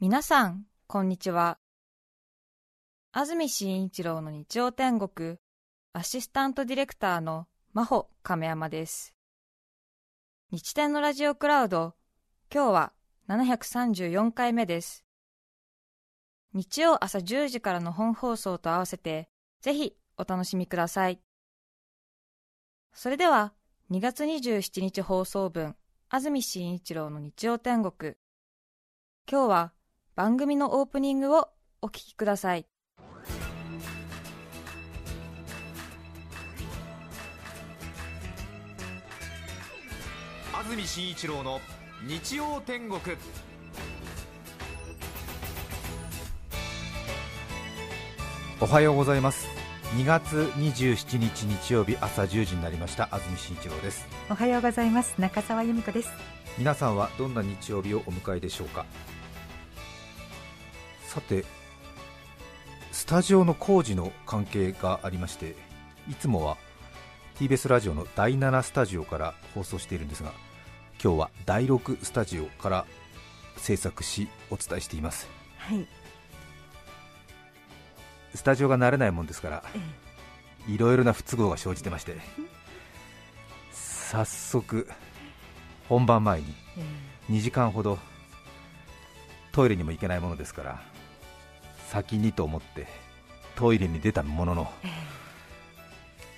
皆さん、こんにちは。安住紳一郎の日曜天国、アシスタントディレクターの真帆亀山です。日天のラジオクラウド、今日は734回目です。日曜朝10時からの本放送と合わせて、ぜひお楽しみください。それでは、2月27日放送分、安住紳一郎の日曜天国。今日は番組のオープニングをお聞きください。安住紳一郎の日曜天国。おはようございます。2月27日日曜日朝10時になりました。安住紳一郎です。おはようございます。中澤由美子です。皆さんはどんな日曜日をお迎えでしょうか？さてスタジオの工事の関係がありましていつもは TBS ラジオの第7スタジオから放送しているんですが今日は第6スタジオから制作しお伝えしています、はい、スタジオが慣れないもんですから、いろいろな不都合が生じてまして早速本番前に2時間ほどトイレにも行けないものですから先にと思ってトイレに出たものの、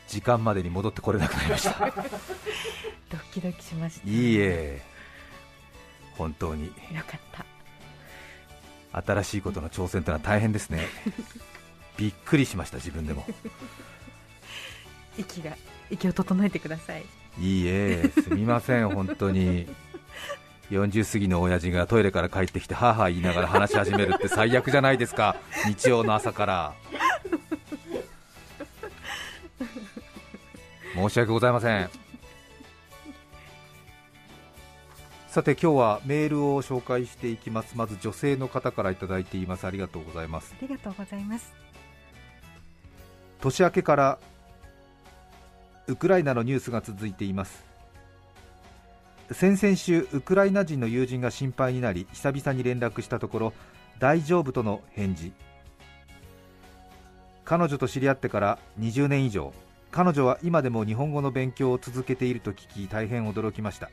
時間までに戻ってこれなくなりました。ドキドキしました、いいえ。本当に。よかった。新しいことの挑戦というのは大変ですね。びっくりしました自分でも。息が息を整えてください。いいえすみません本当に40過ぎの親父がトイレから帰ってきて母言いながら話し始めるって最悪じゃないですか。日曜の朝から。申し訳ございません。さて今日はメールを紹介していきます。まず女性の方からいただいています。ありがとうございます。ありがとうございます。年明けからウクライナのニュースが続いています先々週ウクライナ人の友人が心配になり久々に連絡したところ大丈夫との返事。彼女と知り合ってから20年以上。彼女は今でも日本語の勉強を続けていると聞き大変驚きました。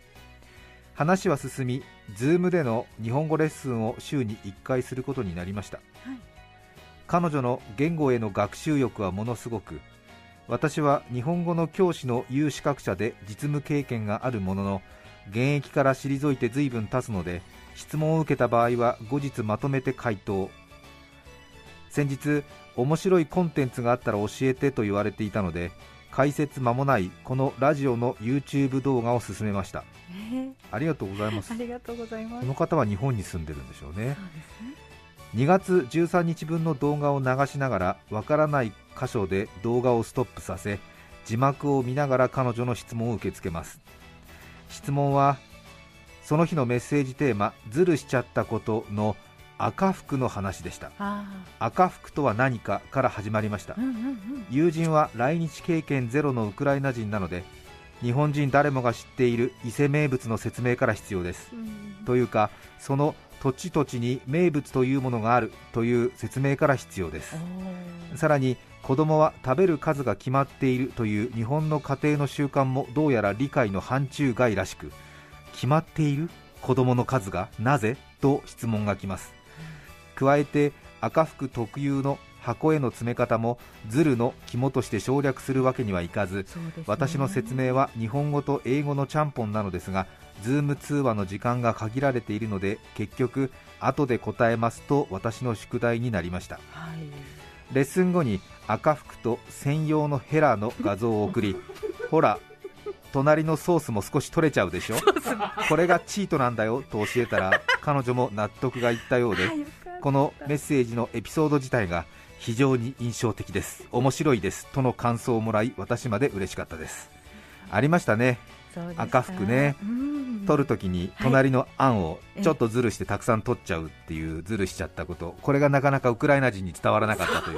話は進み Zoom での日本語レッスンを週に1回することになりました、はい、彼女の言語への学習欲はものすごく私は日本語の教師の有資格者で実務経験があるものの現役から退いて随分経つので質問を受けた場合は後日まとめて回答。先日面白いコンテンツがあったら教えてと言われていたので解説間もないこのラジオの YouTube 動画を進めました、えー、ありがとうございます。ありがとうございます。この方は日本に住んでるんでしょうね。ね。2月13日分の動画を流しながらわからない箇所で動画をストップさせ字幕を見ながら彼女の質問を受け付けます質問はその日のメッセージテーマ「ズルしちゃったこと」の赤服の話でした。赤服とは何かから始まりました、うんうんうん、友人は来日経験ゼロのウクライナ人なので日本人誰もが知っている伊勢名物の説明から必要です、うん、というかその土地土地に名物というものがあるという説明から必要です。さらに子供は食べる数が決まっているという日本の家庭の習慣もどうやら理解の範疇外らしく決まっている子供の数がなぜと質問が来ます。加えて赤服特有の箱への詰め方もズルの肝として省略するわけにはいかず、ね、私の説明は日本語と英語のちゃんぽんなのですが Zoom通話の時間が限られているので結局後で答えますと私の宿題になりました、はい、レッスン後に赤福と専用のヘラの画像を送り ほら隣のソースも少し取れちゃうでしょ？これがチートなんだよと教えたら彼女も納得がいったようでこのメッセージのエピソード自体が非常に印象的です。面白いです。との感想をもらい私まで嬉しかったです。ありましたね。赤服ね。取るときに隣のあんをちょっとずるしてたくさん取っちゃうっていうずるしちゃったこと。これがなかなかウクライナ人に伝わらなかったという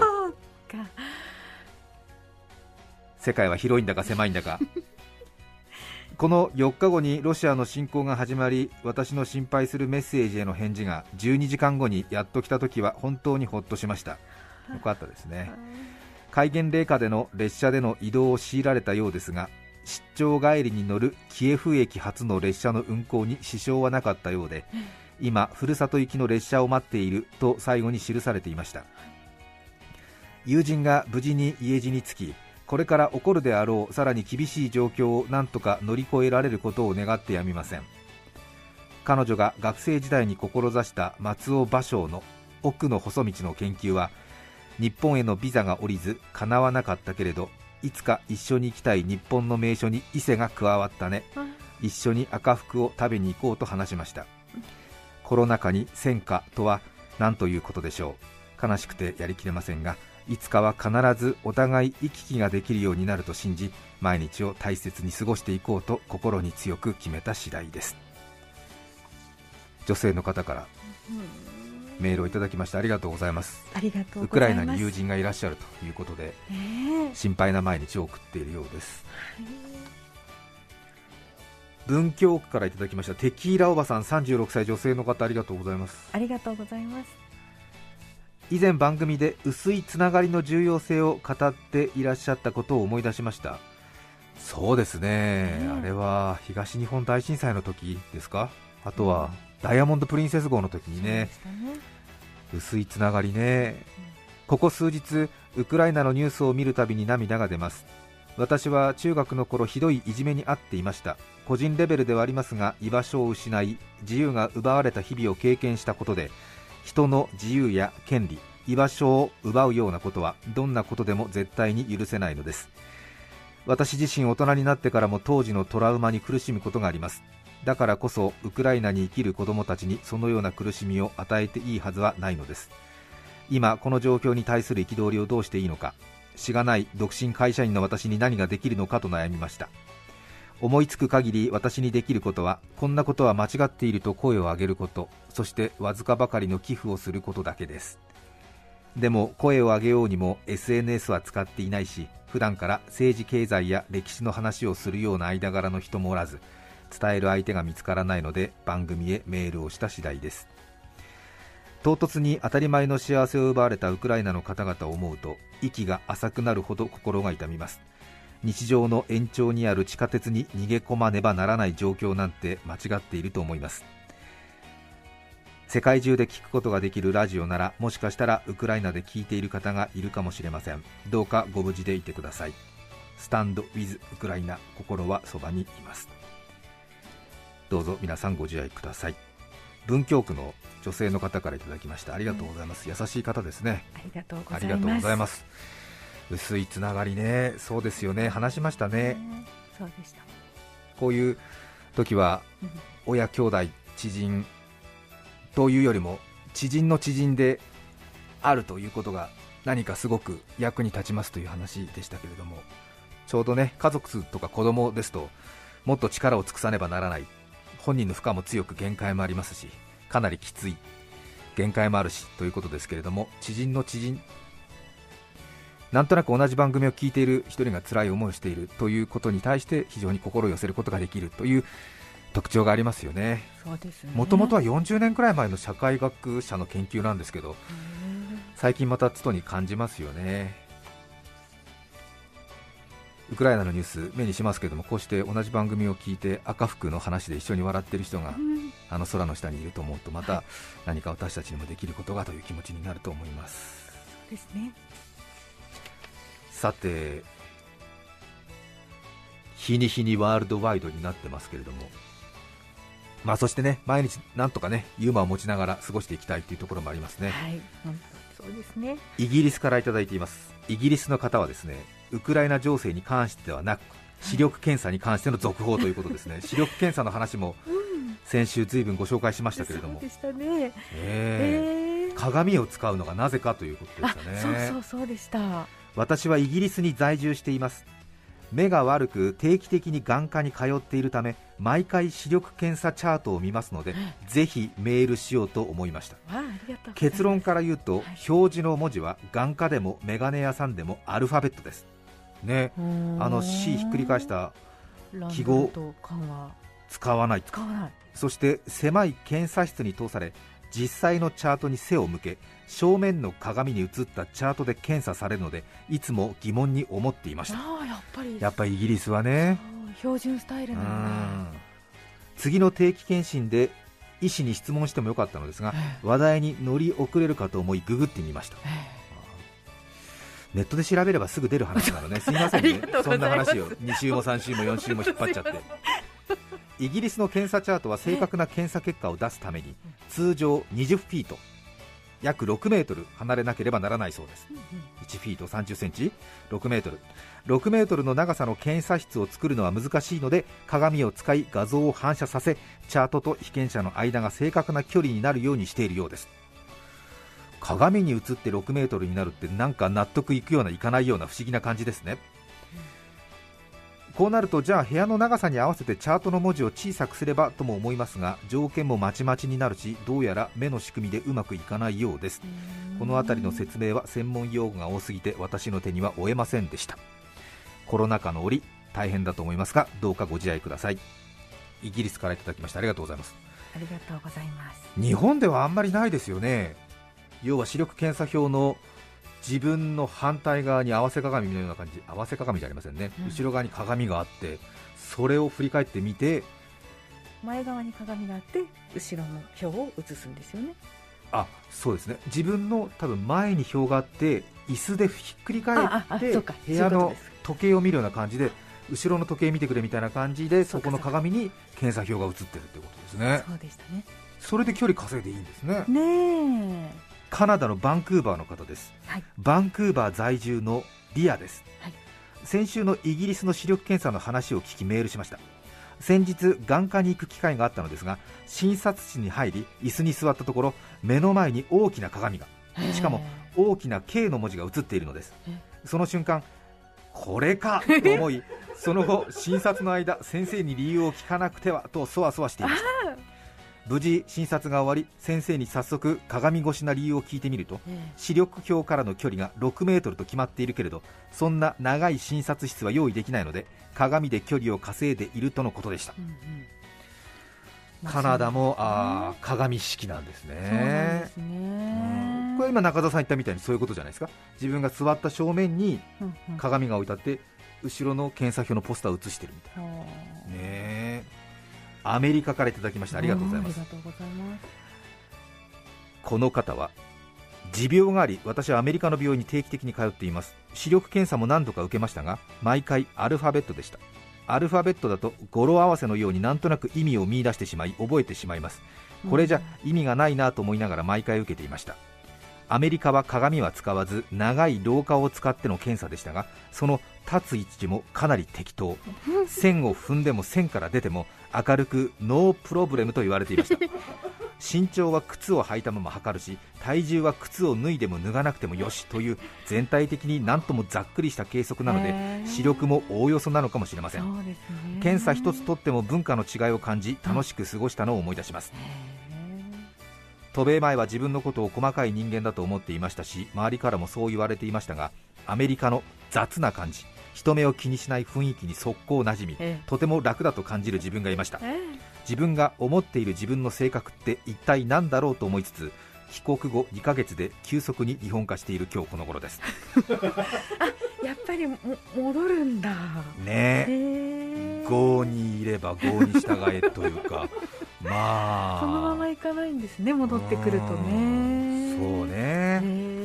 世界は広いんだか狭いんだか。この4日後にロシアの侵攻が始まり私の心配するメッセージへの返事が12時間後にやっと来た時は本当にほっとしました。よかったですね。戒厳令下での列車での移動を強いられたようですが出張帰りに乗るキエフ駅発の列車の運行に支障はなかったようで今ふるさと行きの列車を待っていると最後に記されていました友人が無事に家路につきこれから起こるであろうさらに厳しい状況を何とか乗り越えられることを願ってやみません。彼女が学生時代に志した松尾芭蕉の奥の細道の研究は日本へのビザが下りず叶わなかったけれどいつか一緒に行きたい日本の名所に伊勢が加わったね。一緒に赤福を食べに行こうと話しました。コロナ禍に戦火とは何ということでしょう。悲しくてやりきれませんがいつかは必ずお互い行き来ができるようになると信じ毎日を大切に過ごしていこうと心に強く決めた次第です。女性の方からメールをいただきましてありがとうございます。ありがとうウクライナに友人がいらっしゃるということでね心配な毎日を送っているようです。文京区からいただきましたテキーラおばさん36歳女性の方ありがとうございます。ありがとうございます以前番組で薄いつながりの重要性を語っていらっしゃったことを思い出しました。そうですね、うん。あれは東日本大震災の時ですか？あとはダイヤモンド・プリンセス号の時にね。ね。薄いつながりね。ここ数日ウクライナのニュースを見るたびに涙が出ます。私は中学の頃ひどいいじめに遭っていました。個人レベルではありますが居場所を失い自由が奪われた日々を経験したことで人の自由や権利居場所を奪うようなことはどんなことでも絶対に許せないのです。私自身大人になってからも当時のトラウマに苦しむことがあります。だからこそウクライナに生きる子どもたちにそのような苦しみを与えていいはずはないのです。今この状況に対する憤りをどうしていいのか。しがない独身会社員の私に何ができるのかと悩みました。思いつく限り私にできることはこんなことは間違っていると声を上げることそしてわずかばかりの寄付をすることだけです。でも声を上げようにも SNS は使っていないし普段から政治経済や歴史の話をするような間柄の人もおらず伝える相手が見つからないので番組へメールをした次第です。唐突に当たり前の幸せを奪われたウクライナの方々を思うと息が浅くなるほど心が痛みます。日常の延長にある地下鉄に逃げ込まねばならない状況なんて間違っていると思います。世界中で聞くことができるラジオならもしかしたらウクライナで聞いている方がいるかもしれません。どうかご無事でいてください。スタンドウィズウクライナ心はそばにいます。どうぞ皆さんご自愛ください。文京区の女性の方からいただきました。ありがとうございます、優しい方ですね。ありがとうごあざいます薄いつながりね。そうですよね。話しましたね。そうでした。こういう時はうん。親兄弟知人というよりも知人の知人であるということが何かすごく役に立ちますという話でしたけれどもちょうどね家族とか子供ですともっと力を尽くさねばならない。本人の負荷も強く限界もありますしかなりきつい限界もあるしということですけれども知人の知人なんとなく同じ番組を聞いている一人が辛い思いをしているということに対して非常に心を寄せることができるという特徴がありますよね。もともとは40年くらい前の社会学者の研究なんですけど最近またつとに感じますよね。ウクライナのニュース目にしますけどもこうして同じ番組を聞いて赤服の話で一緒に笑っている人がうん。あの空の下にいると思うとまた何か私たちにもできることがという気持ちになると思います。そうですねさて日に日にワールドワイドになってますけれども。まあそしてね毎日なんとかねユーモアを持ちながら過ごしていきたいというところもありますね。はいそうですね。イギリスからいただいています。イギリスの方はですねウクライナ情勢に関してではなく視力検査に関しての続報ということですね。視力検査の話もうん。先週ずいぶんご紹介しましたけれども。鏡を使うのがなぜかということであしたね。そうそうそうでした私はイギリスに在住しています。目が悪く定期的に眼科に通っているため毎回視力検査チャートを見ますのでぜひメールしようと思いました。結論から言うと、はい。表示の文字は眼科でもメガネ屋さんでもアルファベットです。ね。あの C ひっくり返した記号使わない使わない。そして狭い検査室に通され実際のチャートに背を向け正面の鏡に映ったチャートで検査されるのでいつも疑問に思っていました。やっぱり。イギリスはね。標準スタイルうなんだ。ん。次の定期検診で医師に質問してもよかったのですがえ話題に乗り遅れるかと思いググってみました。ええ。ネットで調べればすぐ出る話なのね。す。いませんね。そんない話を2週も3週も4週も引っ張っちゃってイギリスの検査チャートは正確な検査結果を出すために通常20フィート約6メートル離れなければならないそうです。うんうん1フィート30センチ？6メートル。6メートルの長さの検査室を作るのは難しいので鏡を使い画像を反射させチャートと被験者の間が正確な距離になるようにしているようです。鏡に映って6メートルになるってなんか納得いくようないかないような不思議な感じですねこうなるとじゃあ部屋の長さに合わせてチャートの文字を小さくすればとも思いますが条件もまちまちになるしどうやら目の仕組みでうまくいかないようです。この辺りの説明は専門用語が多すぎて私の手には負えませんでした。コロナ禍の折大変だと思いますがどうかご自愛ください。イギリスからいただきましたありがとうございます。ありがとうございます。日本ではあんまりないですよね。要は視力検査表の自分の反対側に合わせ鏡のような感じ合わせ鏡じゃありませんね、うん。後ろ側に鏡があってそれを振り返ってみて前側に鏡があって後ろの表を映すんですよね。あそうですね。自分の多分前に表があって椅子でひっくり返って部屋の時計を見るような感じで後ろの時計見てくれみたいな感じでそこの鏡に検査表が映ってるってことですね。そうでしたね。それで距離稼いでいいんですね。ねえカナダのバンクーバーの方です、はい。バンクーバー在住のリアです、はい。先週のイギリスの視力検査の話を聞きメールしました。先日眼科に行く機会があったのですが診察室に入り椅子に座ったところ目の前に大きな鏡が。しかも大きな K の文字が映っているのです。え？その瞬間これか！と思いその後診察の間先生に理由を聞かなくてはとそわそわしていました無事診察が終わり先生に早速鏡越しな理由を聞いてみるとえ視力表からの距離が6メートルと決まっているけれどそんな長い診察室は用意できないので鏡で距離を稼いでいるとのことでした。えうんうん。まあカナダもあー鏡式なんですね。ですうん。ねこれ今中澤さん言ったみたいにそういうことじゃないですか。自分が座った正面に鏡が置いてあって後ろの検査表のポスターを映してるみたいはあなねえアメリカからいただきましたありがとうございます。この方は持病があり私はアメリカの病院に定期的に通っています。視力検査も何度か受けましたが毎回アルファベットでした。アルファベットだと語呂合わせのようになんとなく意味を見出してしまい覚えてしまいます。これじゃ意味がないなと思いながら毎回受けていました。アメリカは鏡は使わず長い廊下を使っての検査でしたがその立つ位置もかなり適当。線を踏んでも線から出ても明るくノープロブレムと言われていました。身長は靴を履いたまま測るし体重は靴を脱いでも脱がなくてもよしという全体的になんともざっくりした計測なので視力もおおよそなのかもしれません。検査一つとっても文化の違いを感じ楽しく過ごしたのを思い出します。渡米前は自分のことを細かい人間だと思っていましたし周りからもそう言われていましたがアメリカの雑な感じ人目を気にしない雰囲気に速攻馴染みえとても楽だと感じる自分がいました。え自分が思っている自分の性格って一体何だろうと思いつつ帰国後2ヶ月で急速に日本化している今日この頃です。やっぱりも戻るんだ。ねえ。郷にいれば郷に従えというか。まあ。そのままいかないんですね戻ってくるとね。そうね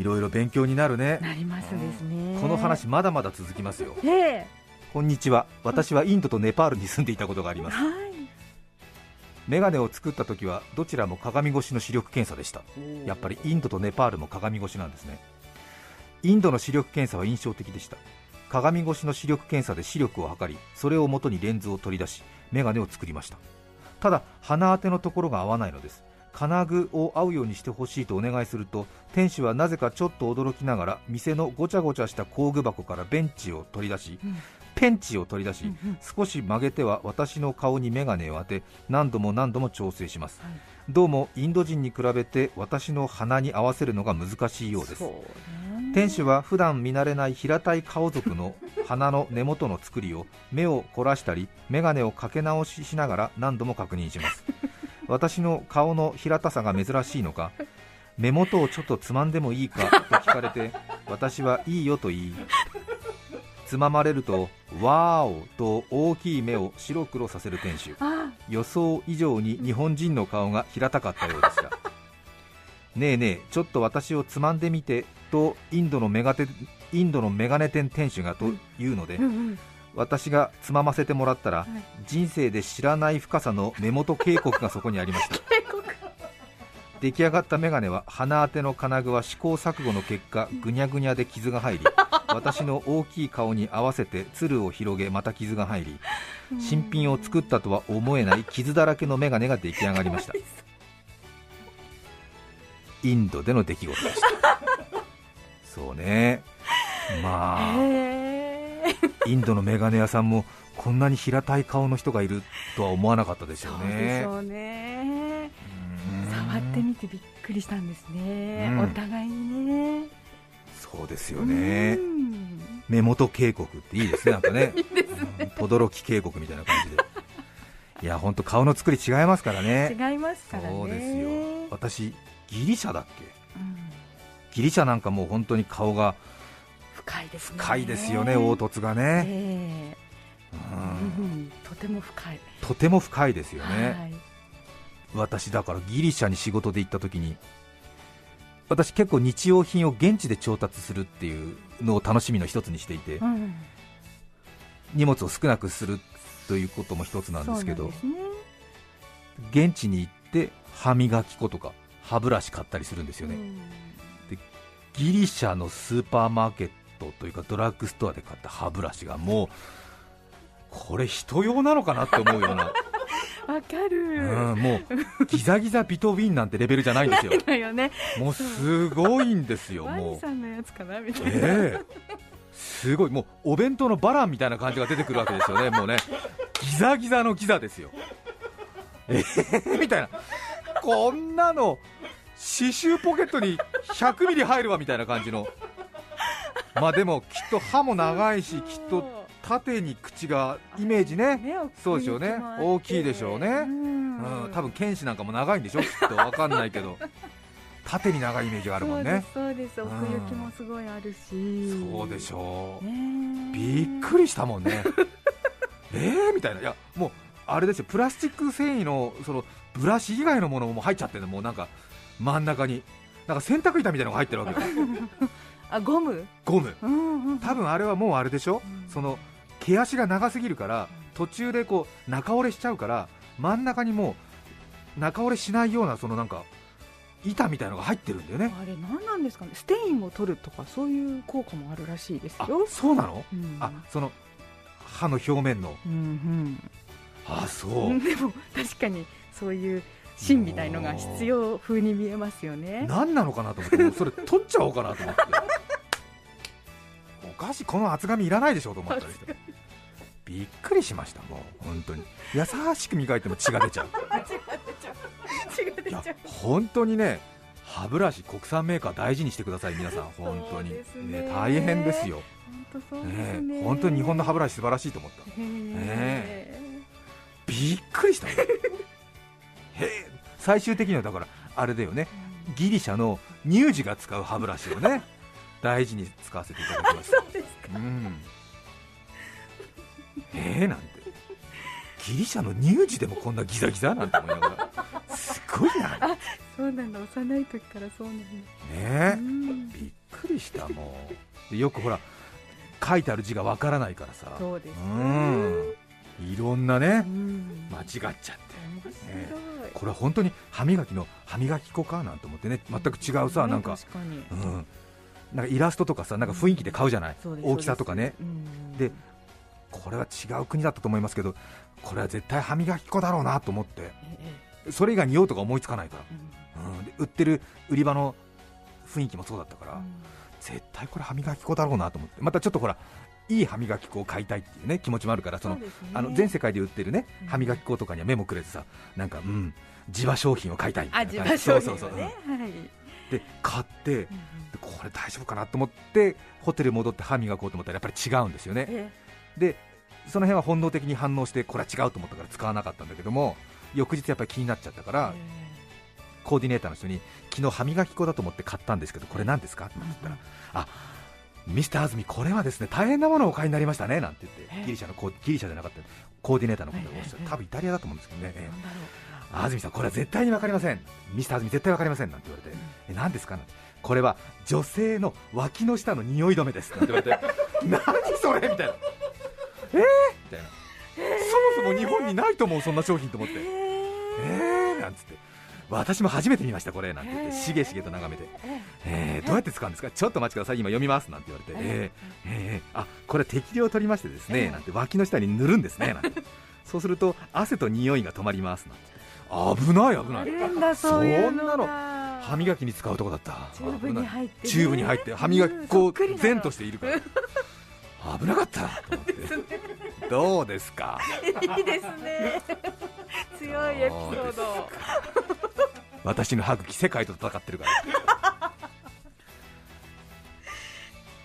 いろいろ勉強になるね。なりますですね。この話まだまだ続きますよ。ええ。こんにちは。私はインドとネパールに住んでいたことがあります。はい。メガネを作った時はどちらも鏡越しの視力検査でした。やっぱりインドとネパールも鏡越しなんですね。インドの視力検査は印象的でした。鏡越しの視力検査で視力を測りそれをもとにレンズを取り出しメガネを作りました。ただ鼻当てのところが合わないのです金具を合うようにしてほしいとお願いすると店主はなぜかちょっと驚きながら店のごちゃごちゃした工具箱からベンチを取り出しうん。ペンチを取り出し、うんうん。少し曲げては私の顔にメガネを当て何度も何度も調整します。はい。どうもインド人に比べて私の鼻に合わせるのが難しいようです。店主は普段見慣れない平たい顔族の鼻の根元の作りを目を凝らしたり眼鏡をかけ直ししながら何度も確認します私の顔の平たさが珍しいのか 目元をちょっとつまんでもいいかと聞かれて私はいいよと言いつままれるとわーおと大きい目を白黒させる店主。あ予想以上に日本人の顔が平たかったようでしたねえねえちょっと私をつまんでみてとインドのメガテインドのメガネ店店主がというので、うんうん私がつまませてもらったら、はい。人生で知らない深さの目元渓谷がそこにありました。出来上がったメガネは鼻当ての金具は試行錯誤の結果ぐにゃぐにゃで傷が入り 私の大きい顔に合わせてつるを広げまた傷が入り新品を作ったとは思えない傷だらけのメガネが出来上がりました。インドでの出来事でした。そうね。まあ。へー インドのメガネ屋さんもこんなに平たい顔の人がいるとは思わなかったでしょそうねしょうね。うん。触ってみてびっくりしたんですね、うん。お互いにね。そうですよね。うん目元渓谷っていいですねなんかね。いいですね。轟渓谷みたいな感じで。いや本当顔の作り違いますからね。違いますからね。そうですよ。私ギリシャだっけ？うん。ギリシャなんかもう本当に顔が深いですね。深いですよね凹凸がね、えうえ。うん。んとても深い。とても深いですよね、はい。私だからギリシャに仕事で行った時に私結構日用品を現地で調達するっていうのを楽しみの一つにしていてうん。荷物を少なくするということも一つなんですけどね現地に行って歯磨き粉とか歯ブラシ買ったりするんですよね、うん。ギリシャのスーパーマーケットというかドラッグストアで買った歯ブラシがもうこれ人用なのかなって思うような、わかる、うん、もうギザギザビトウィンなんてレベルじゃないんですよ。だよね。もうすごいんですよもう。さんのやつかなみたいな、ええ。すごい。もうお弁当のバランみたいな感じが出てくるわけですよね。もうね。ギザギザのギザですよ。ええみたいな。こんなの刺繍ポケットに100ミリ入るわみたいな感じのまあでもきっと歯も長いしきっと縦に口がイメージね。そうですよね。大きいでしょうね。うん。うん、多分剣士なんかも長いんでしょきっと。わかんないけど。縦に長いイメージがあるもんね。そうです奥行きもすごいあるし。そうでしょう。びっくりしたもんね。えーみたいな。いやもうあれですよ。プラスチック繊維のそのブラシ以外のものも入っちゃってるの。もうなんか真ん中に。なんか洗濯板みたいなのが入ってるわけよ あゴム？ゴム。うんうん多分あれはもうあれでしょ？うん。その毛足が長すぎるから途中でこう中折れしちゃうから真ん中にもう中折れしないようなそのなんか板みたいなのが入ってるんだよね。あれ何なんですかね？ステインを取るとかそういう効果もあるらしいですあよそうなの？うん。あその歯の表面の。うんあうそんう。でも確かにそういう芯みたいのが必要風に見えますよね。何なのかなと思ってそれ取っちゃおうかなと思って。おかしいこの厚紙いらないでしょと思ったりして。びっくりしましたもう本当に。優しく磨いても血が出ちゃう。本当にね歯ブラシ国産メーカー大事にしてください皆さん本当に。そうですね。大変ですよ、本当ね。ねえ本当に日本の歯ブラシ素晴らしいと思った。へえ。びっくりしたよ。へえ最終的にはだからあれだよね。ギリシャの乳児が使う歯ブラシをね 大事に使わせていただきましたそうですか。うん。えー、なんて。ギリシャの乳児でもこんなギザギザなんて思いながら。すごいな。ねそうなんだ。幼い時からそうなんだ。え。うん。びっくりしたもう。でよくほら書いてある字がわからないからさ。そうですうん。いろんなねうん。間違っちゃって。面白いこれは本当に歯磨きの歯磨き粉かなんて思ってね。全く違うさ、ねなんか。うん。なんかイラストとかさなんか雰囲気で買うじゃない、そうです大きさとかね。でこれは違う国だったと思いますけどこれは絶対歯磨き粉だろうなと思って。ええ。それ以外に用途が思いつかないから、うん。うん、で売ってる売り場の雰囲気もそうだったから、うん。絶対これ歯磨き粉だろうなと思って。またちょっとほらいい歯磨き粉を買いたいっていうね気持ちもあるからそのね。あの全世界で売ってるねうん。歯磨き粉とかには目もくれずさなんかうん地場商品を買いたいみたあいな自感じそうそうそう、はい。で買っってでこれ大丈夫かなと思ってホテル戻って歯磨こうと思ったらやっぱり違うんですよね。えでその辺は本能的に反応してこれは違うと思ったから使わなかったんだけども翌日やっぱり気になっちゃったから、コーディネーターの人に昨日歯磨き粉だと思って買ったんですけどこれ何ですか？って言ったら、あミスター安住これはですね大変なものをお買いになりましたねなんて言ってえギリシャのコーギリシャじゃなかったコーディネーターの方がおっしゃええる。多分イタリアだと思うんですけどね、ええ。なんだろ安住さんこれは絶対に分かりません。ミスター安住絶対分かりません。なんて言われて、え何ですか？なんてこれは女性の脇の下の匂い止めです。なんて言われて 何それみたいな。えー、みたいな、そもそも日本にないと思うそんな商品と思って。うえー？なんつって私も初めて見ましたこれなんて言ってしげしげと眺めて。ええ。ー、どうやって使うんですか？ちょっとお待ちください。今読みますなんて言われて。えー、えー、あこれ適量取りましてですね、ええ。なんて脇の下に塗るんですね なんて。そうすると汗と匂いが止まりますなんて。危ない危ない。そんなのが。歯磨きに使うとこだった。チューブに入ってね。チューブに入って歯磨き粉を善とししているから。危なかったと思って。どうですか？いいですね強いエピソード。私の歯茎世界と戦ってるから。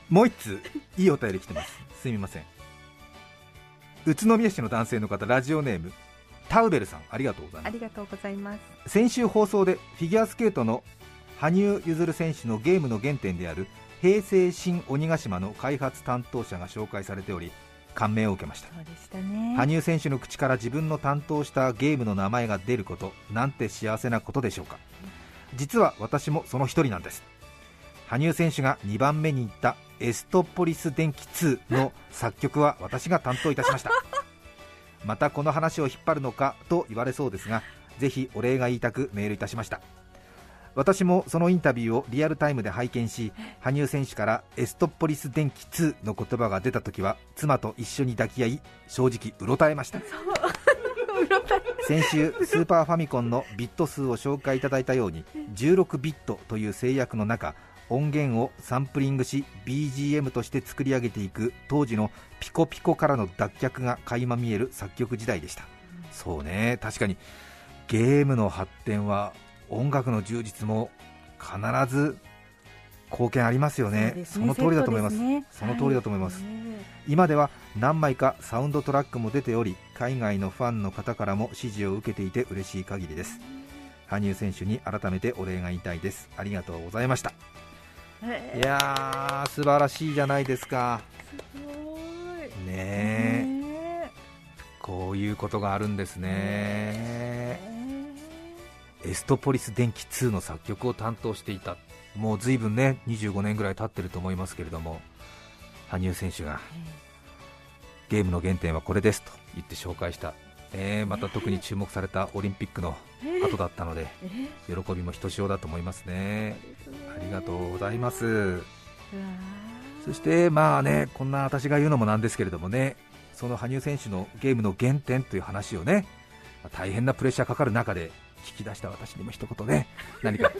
もう一ついいお便り来てます。すみません。宇都宮市の男性の方ラジオネームタウベルさんありがとうございます。ありがとうございます。先週放送でフィギュアスケートの羽生結弦選手のゲームの原点である平成新鬼ヶ島の開発担当者が紹介されており感銘を受けました。ね。羽生選手の口から自分の担当したゲームの名前が出ることなんて幸せなことでしょうか。実は私もその一人なんです。羽生選手が2番目に行ったエストポリス電気2の作曲は私が担当いたしました。またこの話を引っ張るのかと言われそうですがぜひお礼が言いたくメールいたしました私もそのインタビューをリアルタイムで拝見し羽生選手からエストポリス電気2の言葉が出た時は妻と一緒に抱き合い正直うろたえました。先週スーパーファミコンのビット数を紹介いただいたように16ビットという制約の中音源をサンプリングし BGM として作り上げていく当時のピコピコからの脱却が垣間見える作曲時代でした。そうね。確かにゲームの発展は音楽の充実も必ず貢献ありますよね。そうですその通りだと思います。ね。その通りだと思います。は今では何枚かサウンドトラックも出ており海外のファンの方からも支持を受けていて嬉しい限りです。羽生選手に改めてお礼が言いたいです。ありがとうございました。へい。やー素晴らしいじゃないですか。ねえ。ねこういうことがあるんですねえエストポリス電気2の作曲を担当していた。もう随分ね25年ぐらい経ってると思いますけれども羽生選手がゲームの原点はこれですと言って紹介した、えーまた特に注目されたオリンピックのえ後だったのでえ喜びもひとしおだと思いますね。ありがとうございます。そしてまあねこんな私が言うのもなんですけれどもねその羽生選手のゲームの原点という話をねまあ大変なプレッシャーかかる中で聞き出した私にも一言ね。何か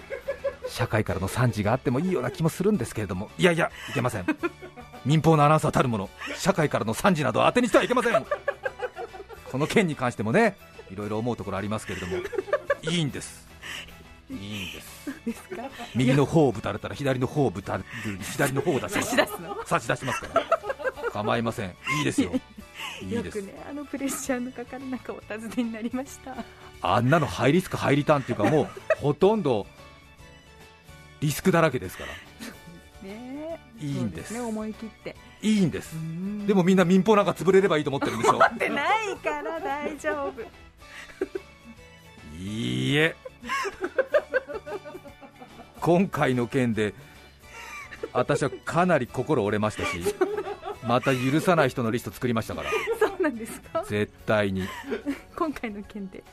社会からの賛辞があってもいいような気もするんですけれども。いやいやいけません。民放のアナウンサーたるもの社会からの賛辞など当てにしてはいけませんこの件に関してもねいろいろ思うところありますけれども。いいんです。いいんです。ですか右の方をぶたれたら左の方をぶたる左の方を出し差ますし出すの？差し出しますから。構いません。いいですよよくねあのプレッシャーのかかる中お尋ねになりました。あんなのハイリスクハイリターンっていうかもう ほとんどリスクだらけですから。ねいいんです。ね思い切って。いいんです。ででもみんな民放なんか潰れればいいと思ってるんですよってないから大丈夫いいえ。今回の件で私はかなり心折れましたし また許さない人のリスト作りましたから。そうなんですか？絶対に。今回の件で。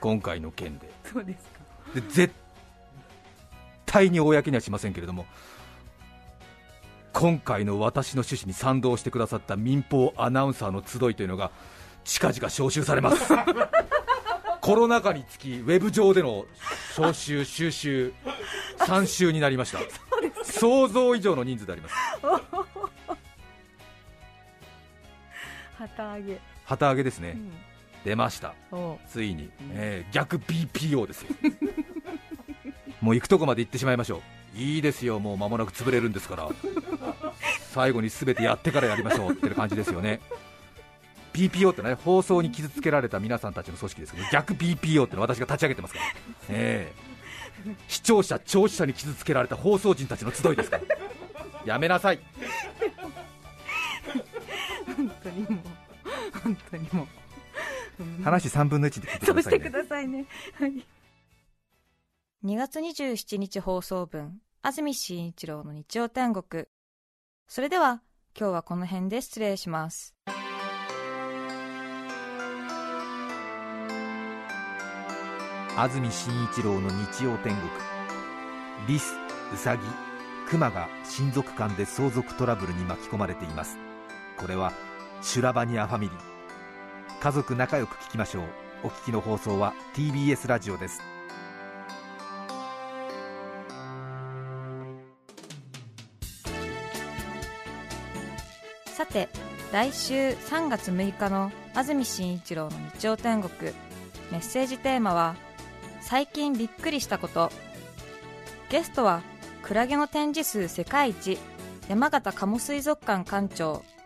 今回の件で。そうですか。で絶対に公にはしませんけれども今回の私の趣旨に賛同してくださった民放アナウンサーの集いというのが近々招集されます。コロナ禍につきウェブ上での招集収集参集になりました。想像以上の人数であります旗揚げ、旗揚げですね、うん。出ました。おついに、えー逆 BPO ですよ。もう行くとこまで行ってしまいましょう。いいですよ、もう間もなく潰れるんですから。最後に全てやってからやりましょうって感じですよね。BPO ってね放送に傷つけられた皆さんたちの組織ですけど逆 BPO っての私が立ち上げてますから、えー、視聴者、聴取者に傷つけられた放送人たちの集いですから。やめなさい。本当にもう本当にもう 話3分の1で聞いてくださいね。そうしてくださいね。はい。2月27日放送分、安住紳一郎の日曜天国。それでは、今日はこの辺で失礼します。安住紳一郎の日曜天国。リス、ウサギ、クマが親族間で相続トラブルに巻き込まれています。これは、シュラバニアファミリー。家族仲良く聞きましょう。お聞きの放送は TBS ラジオです。さて来週3月6日の安住紳一郎の日曜天国。メッセージテーマは最近びっくりしたこと。ゲストはクラゲの展示数世界一。山形鴨水族館館長